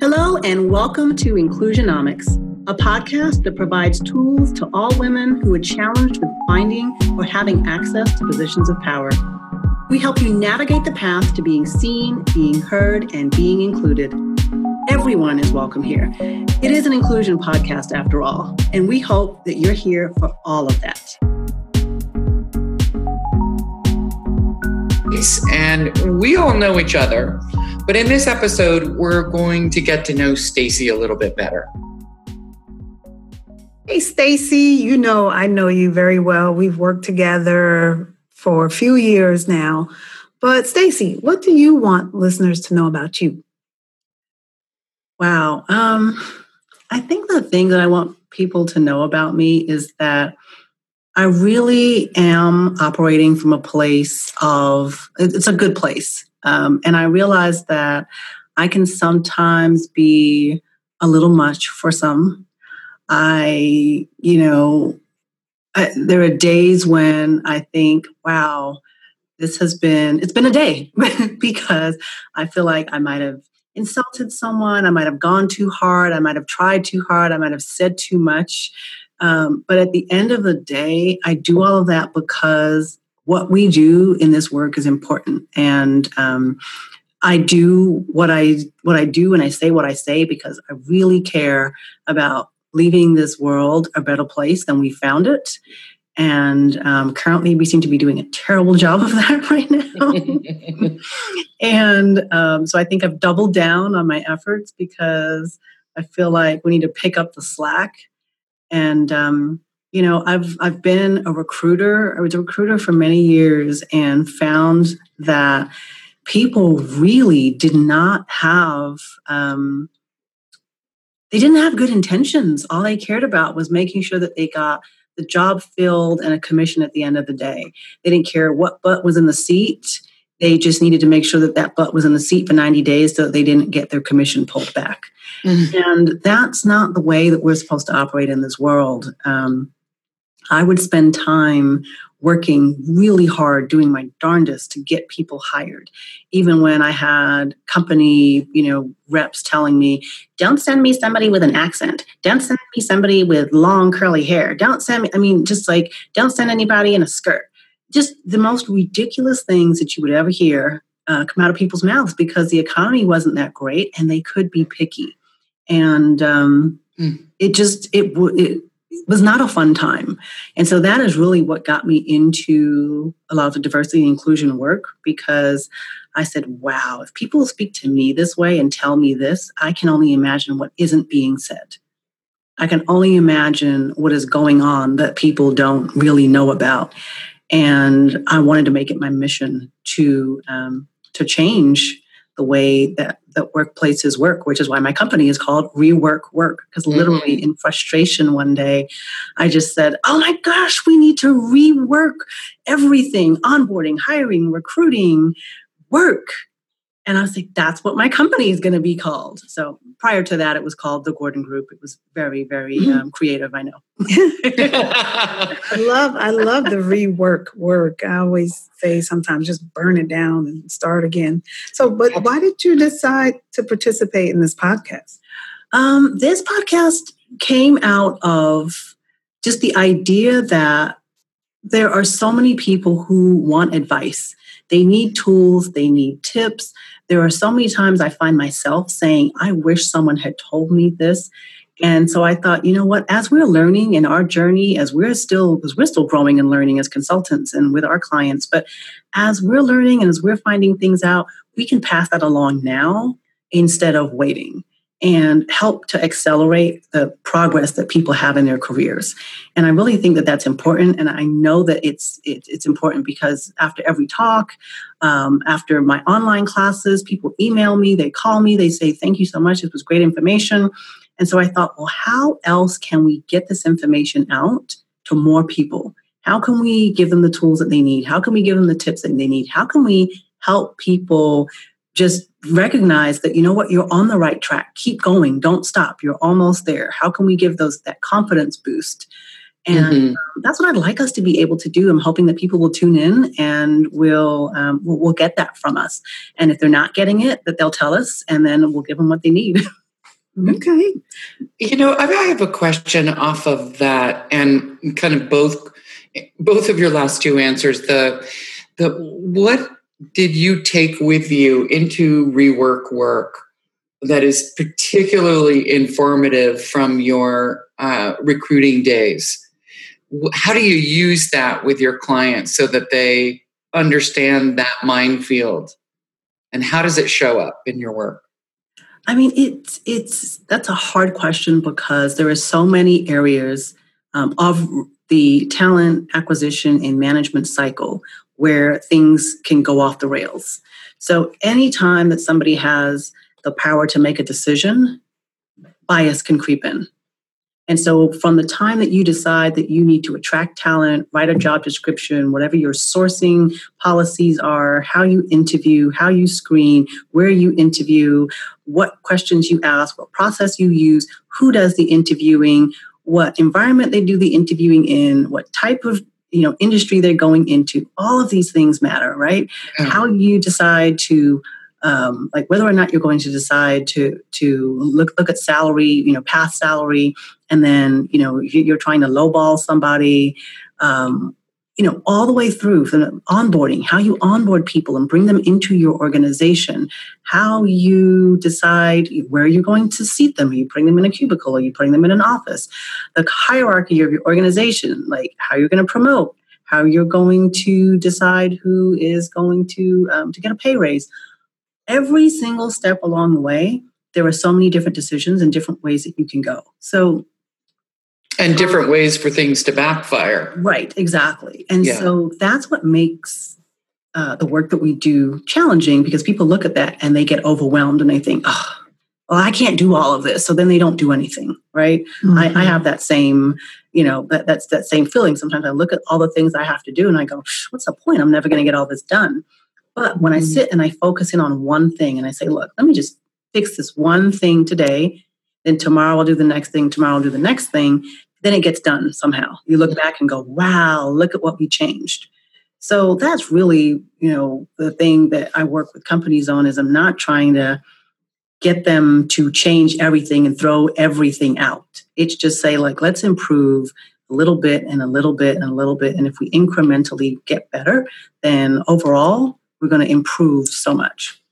Hello, and welcome to Inclusionomics, a podcast that provides tools to all women who are challenged with finding or having access to positions of power. We help you navigate the path to being seen, being heard, and being included. Everyone is welcome here. It is an inclusion podcast after all, and we hope that you're here for all of that. And we all know each other. But in this episode, we're going to get to know Stacy a little bit better. Hey, Stacy, you know I know you very well. We've worked together for a few years now. But Stacy, what do you want listeners to know about you? Wow. Um, I think the thing that I want people to know about me is that I really am operating from a place of it's a good place. Um, and I realized that I can sometimes be a little much for some. I, you know, I, there are days when I think, wow, this has been, it's been a day because I feel like I might have insulted someone, I might have gone too hard, I might have tried too hard, I might have said too much. Um, but at the end of the day, I do all of that because what we do in this work is important. And um, i do what i what i do and i say what i say because i really care about leaving this world a better place than we found it. And um, currently we seem to be doing a terrible job of that right now. And um, so i think i've doubled down on my efforts because i feel like we need to pick up the slack. And um, you know i've i've been a recruiter i was a recruiter for many years and found that people really did not have um, they didn't have good intentions. All they cared about was making sure that they got the job filled and a commission at the end of the day. They didn't care what butt was in the seat. They just needed to make sure that that butt was in the seat for 90 days so that they didn't get their commission pulled back. Mm-hmm. and that's not the way that we're supposed to operate in this world. Um, I would spend time working really hard, doing my darndest to get people hired. Even when I had company, you know, reps telling me, "Don't send me somebody with an accent. Don't send me somebody with long curly hair. Don't send me." I mean, just like, don't send anybody in a skirt. Just the most ridiculous things that you would ever hear uh, come out of people's mouths because the economy wasn't that great and they could be picky, and um, mm. it just it it was not a fun time. And so that is really what got me into a lot of the diversity and inclusion work because I said, wow, if people speak to me this way and tell me this, I can only imagine what isn't being said. I can only imagine what is going on that people don't really know about. And I wanted to make it my mission to um, to change the way that that workplaces work, which is why my company is called Rework Work. Because mm-hmm. literally, in frustration, one day, I just said, "Oh my gosh, we need to rework everything: onboarding, hiring, recruiting, work." And I was like, that's what my company is going to be called. So prior to that, it was called the Gordon Group. It was very, very mm-hmm. um, creative. I know. I love, I love the rework work. I always say sometimes just burn it down and start again. So, but why did you decide to participate in this podcast? Um, this podcast came out of just the idea that there are so many people who want advice they need tools, they need tips. There are so many times I find myself saying, I wish someone had told me this. And so I thought, you know what, as we're learning in our journey, as we're still, because we're still growing and learning as consultants and with our clients, but as we're learning and as we're finding things out, we can pass that along now instead of waiting and help to accelerate the progress that people have in their careers. And I really think that that's important. And I know that it's it, it's important because after every talk, um, after my online classes, people email me, they call me, they say, "Thank you so much. It was great information." And so I thought, well, how else can we get this information out to more people? How can we give them the tools that they need? How can we give them the tips that they need? How can we help people just recognize that you know what you're on the right track. Keep going. Don't stop. You're almost there. How can we give those that confidence boost? And mm-hmm. um, that's what i'd like us to be able to do. I'm hoping that people will tune in and will um, will will get that from us. And if they're not getting it that they'll tell us and then we'll give them what they need. Okay. You know, I have a question off of that, and kind of both both of your last two answers. The the what did you take with you into rework work that is particularly informative from your uh, recruiting days? How do you use that with your clients so that they understand that minefield? And how does it show up in your work? I mean, it's it's that's a hard question because there are so many areas um, of the talent acquisition and management cycle where things can go off the rails. So anytime that somebody has the power to make a decision, bias can creep in. And so, from the time that you decide that you need to attract talent, write a job description, whatever your sourcing policies are, how you interview, how you screen, where you interview, what questions you ask, what process you use, who does the interviewing, what environment they do the interviewing in, what type of you know industry they're going into all of these things matter right? How you decide to um, like whether or not you're going to decide to to look look at salary, you know, past salary, and then you know you're trying to lowball somebody, um, you know, all the way through from onboarding, how you onboard people and bring them into your organization, how you decide where you're going to seat them. Are you putting them in a cubicle? Are you putting them in an office? The hierarchy of your organization, like how you're going to promote, how you're going to decide who is going to um, to get a pay raise every single step along the way, there are so many different decisions and different ways that you can go. So, and different um, ways for things to backfire. Right, exactly. And yeah. so that's what makes uh, the work that we do challenging because people look at that and they get overwhelmed and they think, oh, well, I can't do all of this. So then they don't do anything, right? Mm-hmm. I, I, mm-hmm. have that same, you know, that, that's that same feeling. Sometimes I look at all the things I have to do and I go, what's the point? I'm never going to get all this done. But when I mm-hmm. sit and I focus in on one thing and I say, look, let me just fix this one thing today, then tomorrow I'll do the next thing, tomorrow I'll do the next thing, then it gets done somehow. You look back and go, wow, look at what we changed. So that's really, you know, the thing that I work with companies on is I'm not trying to get them to change everything and throw everything out. It's just say like let's improve a little bit and a little bit and a little bit and if we incrementally get better, then overall we're going to improve so much.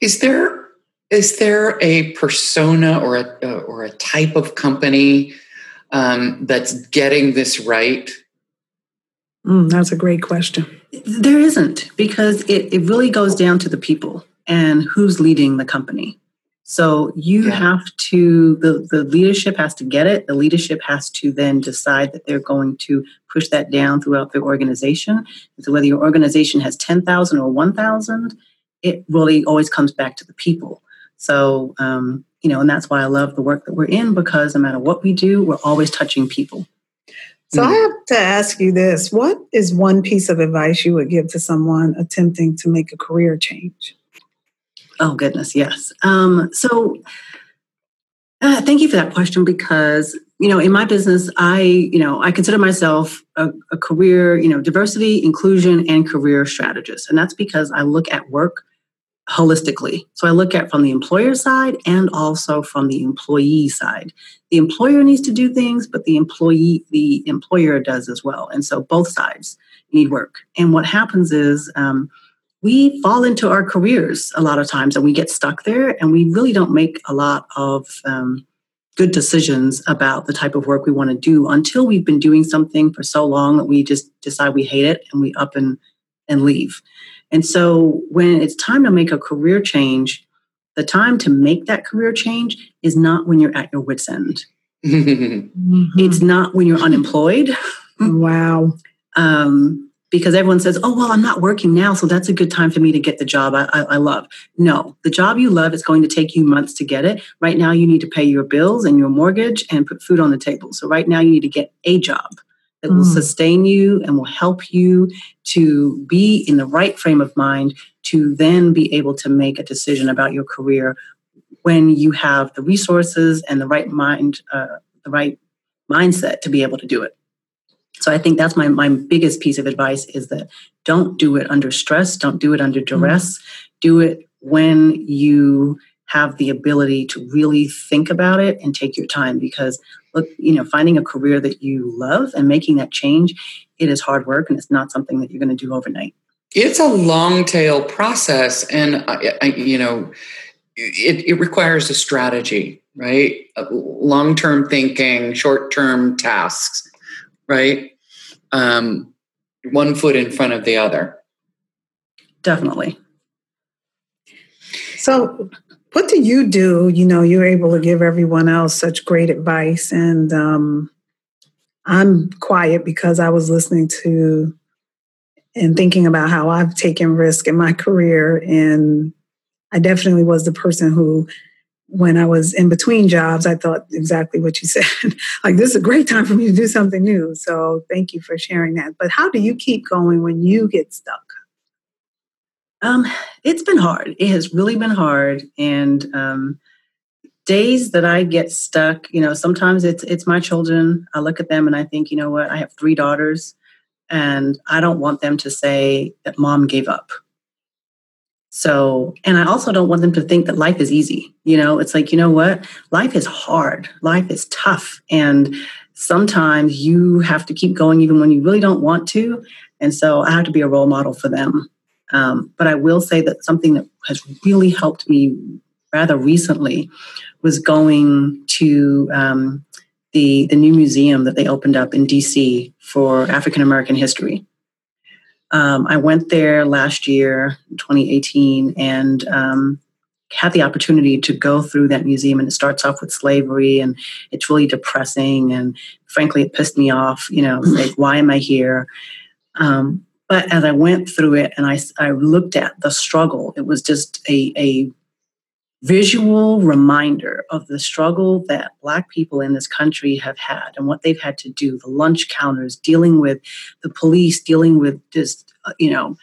Is there is there a persona or a uh, or a type of company um, that's getting this right? Mm, that's a great question. There isn't because it, it really goes down to the people and who's leading the company. So you yeah. have to, the, the leadership has to get it. The leadership has to then decide that they're going to push that down throughout their organization. So whether your organization has 10,000 or 1,000, it really always comes back to the people. So, um, you know, and that's why I love the work that we're in because no matter what we do, we're always touching people. So mm-hmm. I have to ask you this what is one piece of advice you would give to someone attempting to make a career change? Oh, goodness, yes. Um, so, uh, thank you for that question because you know in my business i you know i consider myself a, a, career you know diversity inclusion and career strategist and that's because i look at work holistically. So i look at from the employer side and also from the employee side. The employer needs to do things but the employee the employer does as well. And so both sides need work. And what happens is um, we fall into our careers a lot of times and we get stuck there and we really don't make a lot of um, good decisions about the type of work we want to do until we've been doing something for so long that we just decide we hate it and we up and, and leave. And so when it's time to make a career change, the time to make that career change is not when you're at your wits' end. mm-hmm. It's not when you're unemployed. wow. Um, because everyone says, oh, well, I'm not working now, so that's a good time for me to get the job I, I, I, love. No, the job you love is going to take you months to get it. Right now, you need to pay your bills and your mortgage and put food on the table. So, right now, you need to get a job that mm. will sustain you and will help you to be in the right frame of mind to then be able to make a decision about your career when you have the resources and the right mind, uh, the right mindset to be able to do it. So I think that's my, my biggest piece of advice is that don't do it under stress, don't do it under mm-hmm. duress. Mm-hmm. Do it when you have the ability to really think about it and take your time because look you know finding a career that you love and making that change it is hard work and it's not something that you're going to do overnight. It's a long tail process and I, I, you know it, it requires a strategy right? Long term thinking short term tasks right? Um, one foot in front of the other. Definitely. So what do you do you know you're able to give everyone else such great advice and um, i'm quiet because i was listening to and thinking about how I've taken risk in my career. And I definitely was the person who, when I was in between jobs, I thought exactly what you said. like, this is a great time for me to do something new. So thank you for sharing that. But how do you keep going when you get stuck? Um, it's been hard. It has really been hard. And um, days that I get stuck, you know, sometimes it's it's my children. I look at them and I think, you know what, I have three daughters and I don't want them to say that mom gave up. So, and I also don't want them to think that life is easy. You know, it's like, you know what? Life is hard, life is tough. And sometimes you have to keep going even when you really don't want to. And so I have to be a role model for them. Um, but I will say that something that has really helped me rather recently was going to um, the, the new museum that they opened up in DC for African American history. Um, I went there last year, 2018, and um, had the opportunity to go through that museum. And it starts off with slavery, and it's really depressing. And frankly, it pissed me off. You know, like, why am I here? Um, but as I went through it and I, I looked at the struggle, it was just a, a visual reminder of the struggle that Black people in this country have had and what they've had to do the lunch counters, dealing with the police, dealing with just, uh, you know,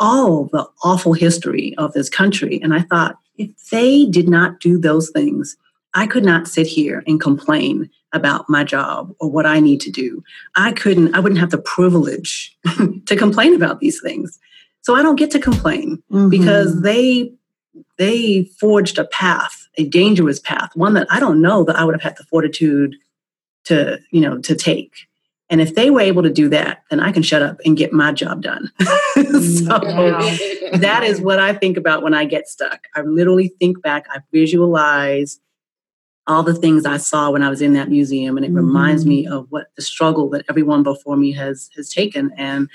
all the awful history of this country. And I thought, if they did not do those things, I could not sit here and complain about my job or what I need to do. I couldn't, I wouldn't have the privilege to complain about these things. So I don't get to complain mm-hmm. because they they forged a path, a dangerous path, one that I don't know that I would have had the fortitude to, you know, to take. And if they were able to do that, then I can shut up and get my job done. so that is what I think about when I get stuck. I literally think back, I visualize all the things I saw when I was in that museum, and it mm-hmm. reminds me of what the struggle that everyone before me has has taken. And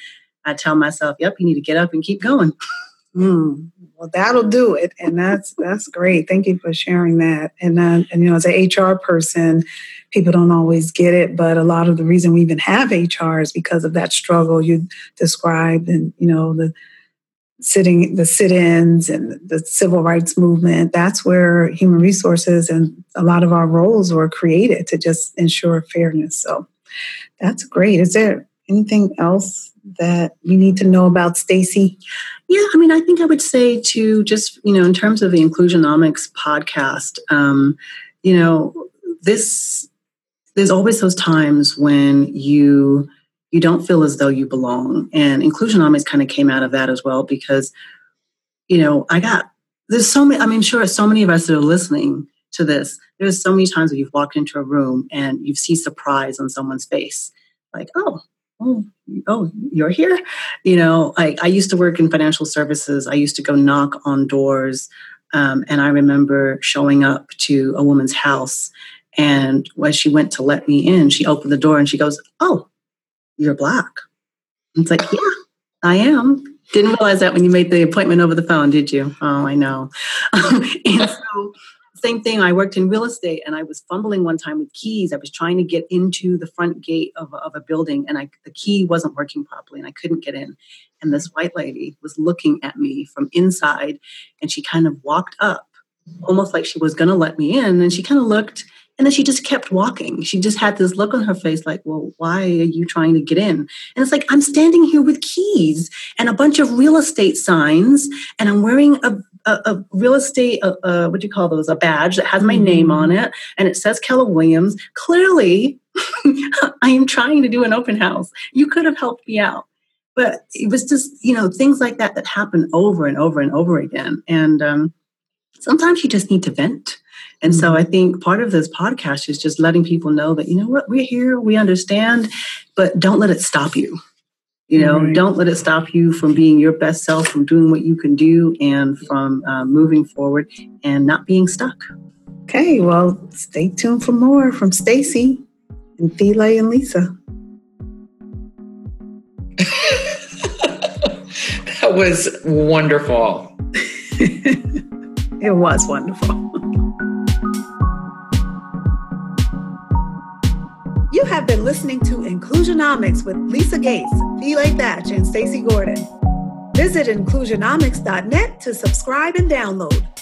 I tell myself, "Yep, you need to get up and keep going." Mm, well, that'll do it, and that's that's great. Thank you for sharing that. And uh, and you know, as an HR person, people don't always get it, but a lot of the reason we even have HR is because of that struggle you described, and you know the sitting the sit-ins and the civil rights movement. That's where human resources and a lot of our roles were created to just ensure fairness. So that's great. Is there anything else that we need to know about Stacy? Yeah, I mean, I think I would say to just, you know, in terms of the Inclusionomics podcast, um, you know, this, there's always those times when you, you don't feel as though you belong. And Inclusionomics kind of came out of that as well because, you know, I got, there's so many, I mean, sure, so many of us that are listening to this, there's so many times where you've walked into a room and you see surprise on someone's face. Like, oh, oh, oh, you're here. You know, I, I used to work in financial services. I used to go knock on doors. Um, and I remember showing up to a woman's house. And when she went to let me in, she opened the door and she goes, Oh, you're black. It's like, Yeah, I am. Didn't realize that when you made the appointment over the phone, did you? Oh, I know. and so same thing. I worked in real estate and I was fumbling one time with keys. I was trying to get into the front gate of, of a building and I, the key wasn't working properly and I couldn't get in. And this white lady was looking at me from inside and she kind of walked up almost like she was going to let me in. And she kind of looked and then she just kept walking. She just had this look on her face like, well, why are you trying to get in? And it's like, I'm standing here with keys and a bunch of real estate signs, and I'm wearing a, a, a real estate, uh, uh, what do you call those? A badge that has my mm-hmm. name on it and it says Keller Williams. Clearly, I am trying to do an open house. You could have helped me out. But it was just, you know, things like that that happen over and over and over again. And, um, sometimes you just need to vent. And so I think part of this podcast is just letting people know that, you know what, we're here, we understand, but don't let it stop you. You know, right. don't let it stop you from being your best self, from doing what you can do, and from uh, moving forward and not being stuck. Okay, well, stay tuned for more from Stacy and Thiele and Lisa. that was wonderful. it was wonderful. You have been listening to Inclusionomics with Lisa Gates, Thiele Thatch, and Stacy Gordon. Visit inclusionomics.net to subscribe and download.